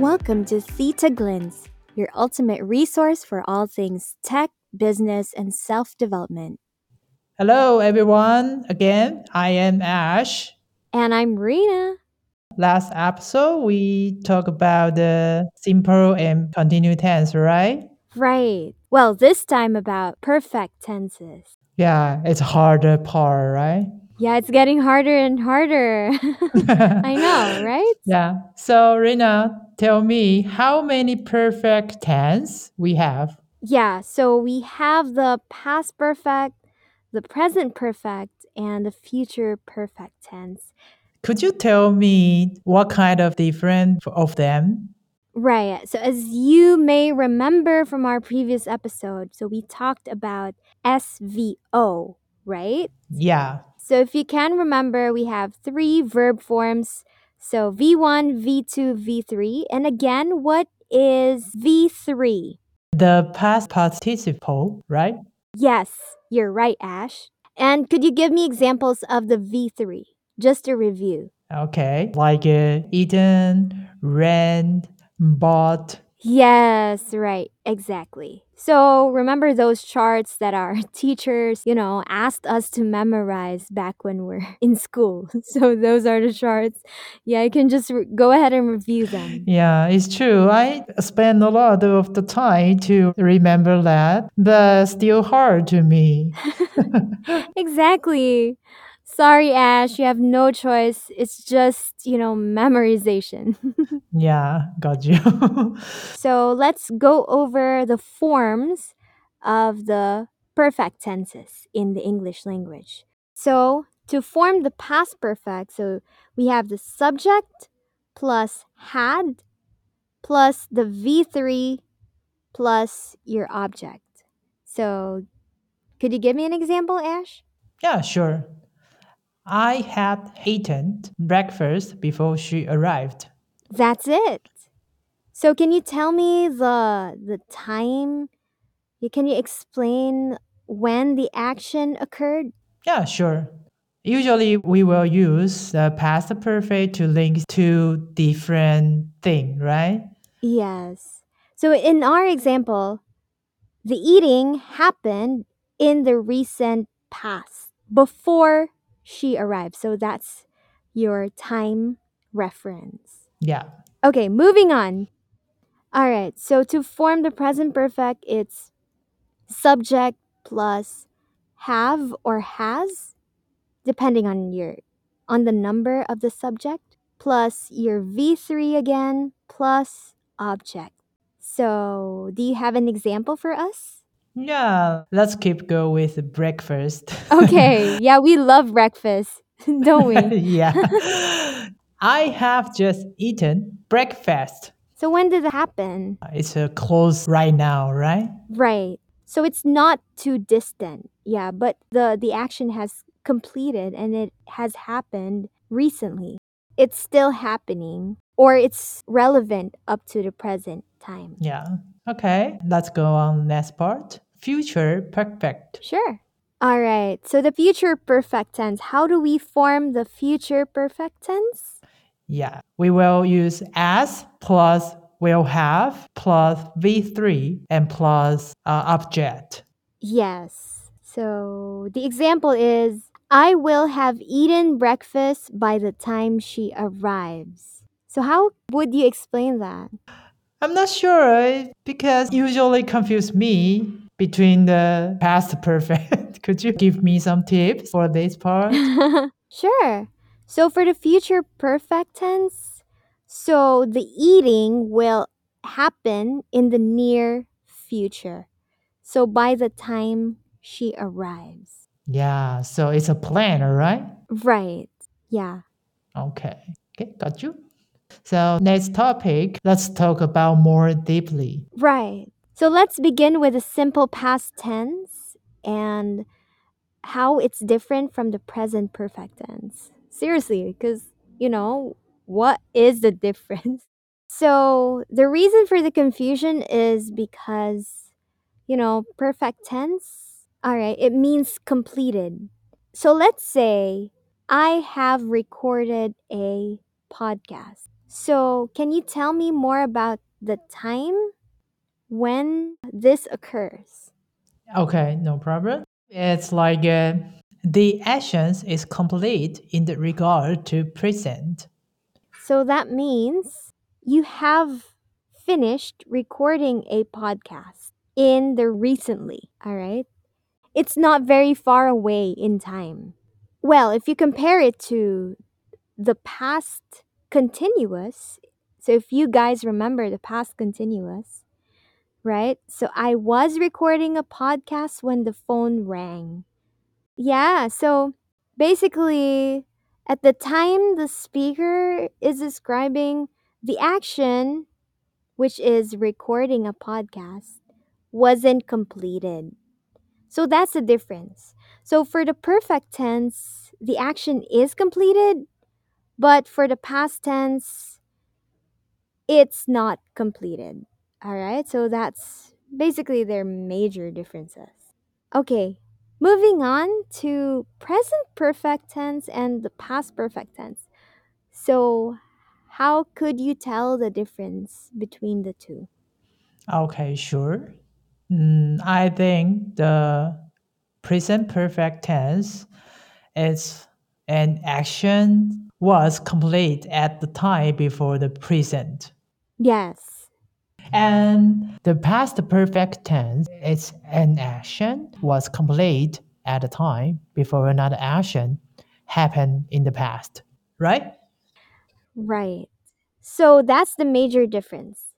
Welcome to Theta Glints, your ultimate resource for all things tech, business, and self development. Hello, everyone. Again, I am Ash. And I'm Rena. Last episode, we talked about the simple and continuous tense, right? Right. Well, this time about perfect tenses. Yeah, it's harder part, right? Yeah, it's getting harder and harder. I know, right? Yeah. So, Rena, tell me how many perfect tense we have? Yeah, so we have the past perfect, the present perfect, and the future perfect tense. Could you tell me what kind of difference of them? Right. So, as you may remember from our previous episode, so we talked about SVO, right? Yeah. So, if you can remember, we have three verb forms. So, V1, V2, V3. And again, what is V3? The past participle, right? Yes, you're right, Ash. And could you give me examples of the V3? Just a review. Okay. Like uh, eaten, ran, bought. Yes, right, exactly. So remember those charts that our teachers, you know, asked us to memorize back when we're in school. So those are the charts. Yeah, you can just re- go ahead and review them. Yeah, it's true. I spend a lot of the time to remember that, but still hard to me. exactly. Sorry, Ash, you have no choice. It's just, you know, memorization. yeah, got you. so let's go over the forms of the perfect tenses in the English language. So to form the past perfect, so we have the subject plus had plus the V3 plus your object. So could you give me an example, Ash? Yeah, sure. I had eaten breakfast before she arrived. That's it. So can you tell me the the time? Can you explain when the action occurred? Yeah, sure. Usually we will use the past perfect to link two different thing, right? Yes. So in our example, the eating happened in the recent past before she arrived. So that's your time reference. Yeah. Okay, moving on. All right, so to form the present perfect, it's subject plus have or has, depending on your on the number of the subject, plus your V3 again, plus object. So, do you have an example for us? Yeah, let's keep go with breakfast. Okay, yeah, we love breakfast, don't we? yeah. I have just eaten breakfast. So when did it happen? It's uh, close right now, right? Right. So it's not too distant. Yeah, but the the action has completed and it has happened recently. It's still happening or it's relevant up to the present time. Yeah. Okay, let's go on next part. Future perfect. Sure. All right. So the future perfect tense, how do we form the future perfect tense? Yeah, we will use as plus will have plus V3 and plus uh, object. Yes. So the example is I will have eaten breakfast by the time she arrives. So how would you explain that? I'm not sure because usually confuse me between the past perfect. Could you give me some tips for this part? sure. So for the future perfect tense, so the eating will happen in the near future. So by the time she arrives. Yeah, so it's a plan, all right? Right. Yeah. Okay. Okay, got you. So next topic, let's talk about more deeply. Right. So let's begin with a simple past tense and how it's different from the present perfect tense seriously because you know what is the difference so the reason for the confusion is because you know perfect tense all right it means completed so let's say i have recorded a podcast So, can you tell me more about the time when this occurs? Okay, no problem. It's like uh, the actions is complete in the regard to present. So, that means you have finished recording a podcast in the recently, all right? It's not very far away in time. Well, if you compare it to the past continuous, so if you guys remember the past continuous, right? So I was recording a podcast when the phone rang. Yeah, so basically, at the time the speaker is describing the action, which is recording a podcast, wasn't completed. So that's the difference. So for the perfect tense, the action is completed, but for the past tense, it's not completed. All right, so that's basically their major differences. Okay, moving on to present perfect tense and the past perfect tense. So, how could you tell the difference between the two? Okay, sure. Mm, I think the present perfect tense is an action was complete at the time before the present. Yes, And the past perfect tense is an action was complete at the time before another action happened in the past, right? right. So, that's the major difference.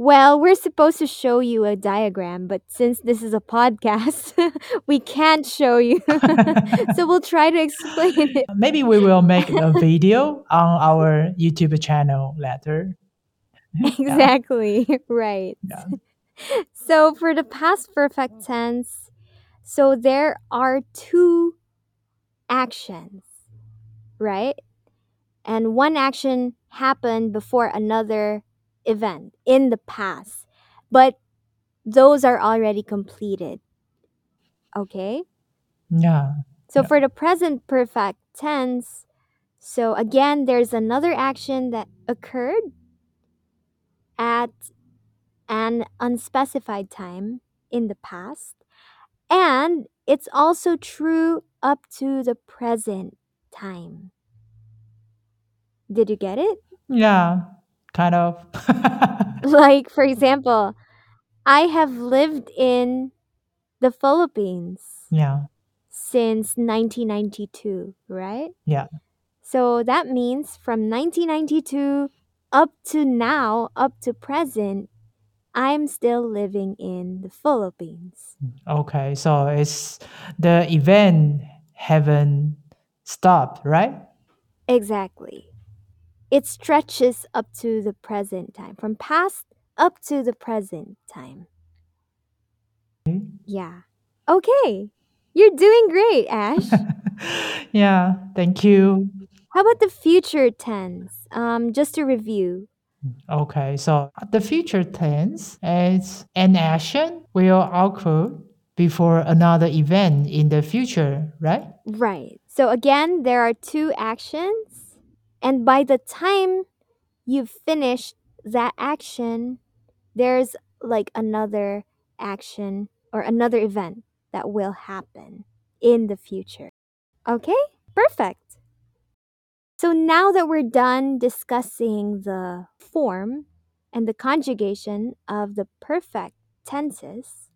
Well, we're supposed to show you a diagram, but since this is a podcast, we can't show you. so we'll try to explain it. Maybe we will make a video on our YouTube channel later. Exactly, right. Yeah. So for the past perfect tense, so there are two actions, right? And one action happened before another event in the past, but those are already completed. Okay? Yeah. So Yeah. for the present perfect tense, so again, there's another action that occurred at an unspecified time in the past, and it's also true up to the present time. Did you get it? Yeah. Kind of. Like, for example, I have lived in the Philippines yeah. since 1992, right? Yeah. So that means from 1992 up to now, up to present, I'm still living in the Philippines. Okay. So it's the event haven't stopped, right? Exactly. It stretches up to the present time, from past up to the present time. Okay. Yeah. Okay. You're doing great, Ash. yeah. Thank you. How about the future tense? Um, just to review. Okay, so the future tense is an action will occur before another event in the future, right? Right. So again, there are two actions, and by the time you've finished that action, there's like another action or another event that will happen in the future. Okay? Perfect. So now that we're done discussing the form and the conjugation of the perfect tenses,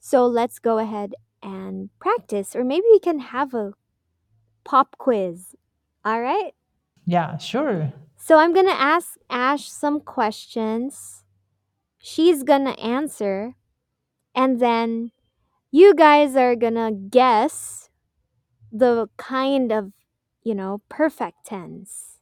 so let's go ahead and practice, or maybe we can have a pop quiz. All right? Yeah, sure. So I'm going to ask Ash some questions. She's going to answer. And then you guys are going to guess the kind of, you know, perfect tense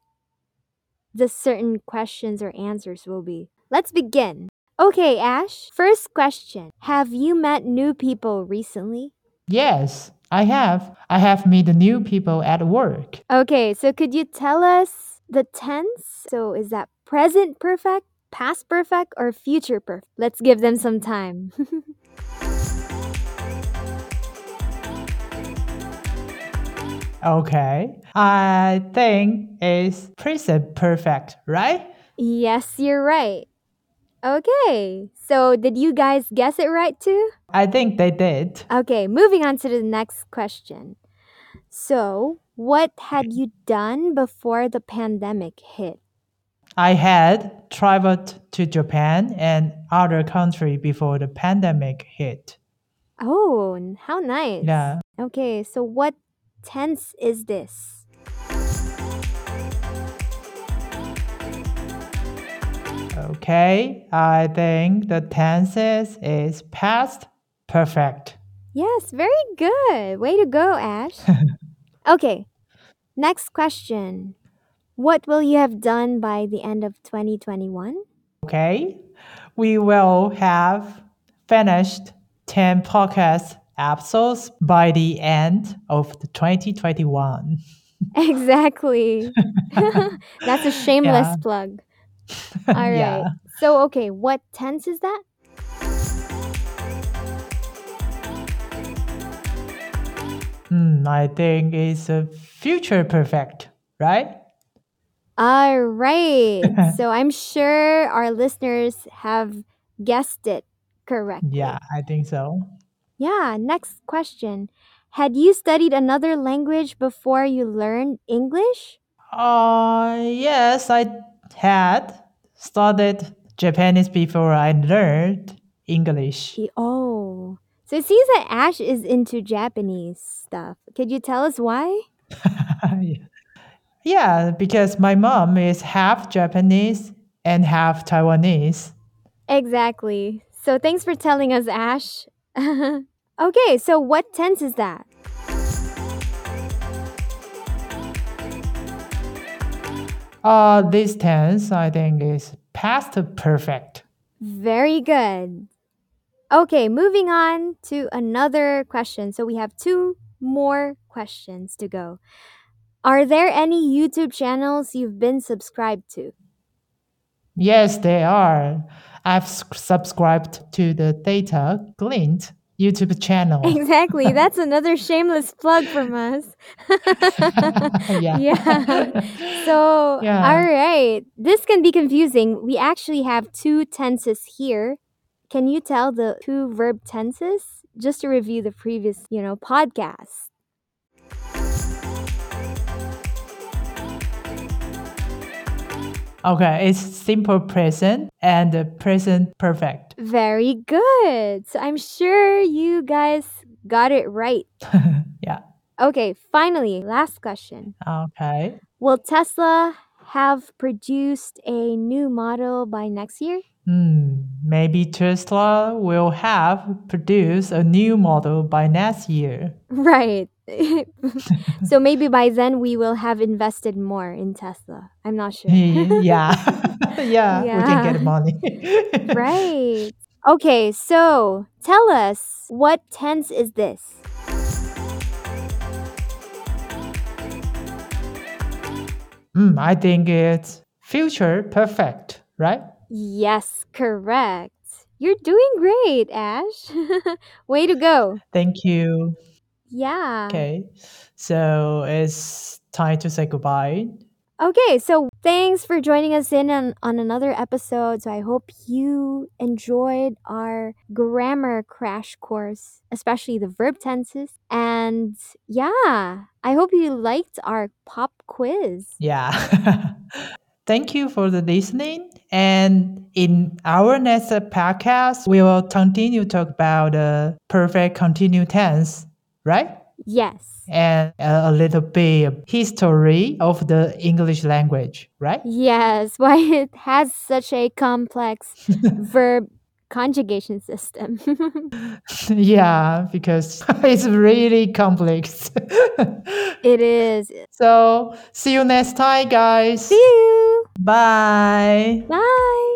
the certain questions or answers will be. Let's begin. Okay, Ash. First question Have you met new people recently? Yes, I have. I have met new people at work. Okay, so could you tell us the tense? So is that present perfect, past perfect, or future perfect? Let's give them some time. Okay. I think it's present perfect, right? Yes, you're right. Okay, so did you guys guess it right too? I think they did. Okay, moving on to the next question. So, what had you done before the pandemic hit? I had traveled to Japan and other country before the pandemic hit. Oh, how nice. Yeah. Okay, so what tense is this? Okay. I think the tenses is past perfect. Yes, very good. Way to go, Ash. okay, next question. What will you have done by the end of 2021? Okay. We will have finished 10 podcast episodes by the end of the 2021. Exactly. That's a shameless Yeah. plug. All right. Yeah. So, okay, what tense is that? Hmm, I think it's a future perfect, right? All right. so, I'm sure our listeners have guessed it correctly. Yeah, I think so. Yeah, next question. Had you studied another language before you learned English? Uh, yes, I had studied Japanese before I learned English. Oh, so it seems that Ash is into Japanese stuff. Could you tell us why? yeah, because my mom is half Japanese and half Taiwanese. Exactly. So thanks for telling us, Ash. okay, so what tense is that? Uh, this tense, I think, is past perfect. Very good. Okay, moving on to another question. So we have two more questions to go. Are there any YouTube channels you've been subscribed to? Yes, they are. I've subscribed to the Data Glint YouTube channel. Exactly. That's another shameless plug from us. yeah. Yeah. So, Yeah. all right. This can be confusing. We actually have two tenses here. Can you tell the two verb tenses? Just to review the previous, you know, podcast. Okay, it's simple present and present perfect. Very good. So, I'm sure you guys got it right. yeah. Okay, finally, last question. Okay. Will Tesla have produced a new model by next year? Hmm. Maybe Tesla will have produced a new model by next year. Right. so maybe by then we will have invested more in Tesla. I'm not sure. yeah. yeah. We can get money. right. Okay, so tell us what tense is this? Hmm, I think it's future perfect, right? Yes, correct. You're doing great, Ash. Way to go. Thank you. Yeah. Okay. So it's time to say goodbye. Okay, so thanks for joining us in on, on another episode. So I hope you enjoyed our grammar crash course, especially the verb tenses. And yeah, I hope you liked our pop quiz. Yeah. Thank you for the listening. And in our next podcast, we will continue to talk about the perfect continuous tense, right? Yes. And a little bit of history of the English language, right? Yes, why it has such a complex verb conjugation system. yeah, because it's really complex. it is. so, see you next time, guys. See you. Bye. Bye.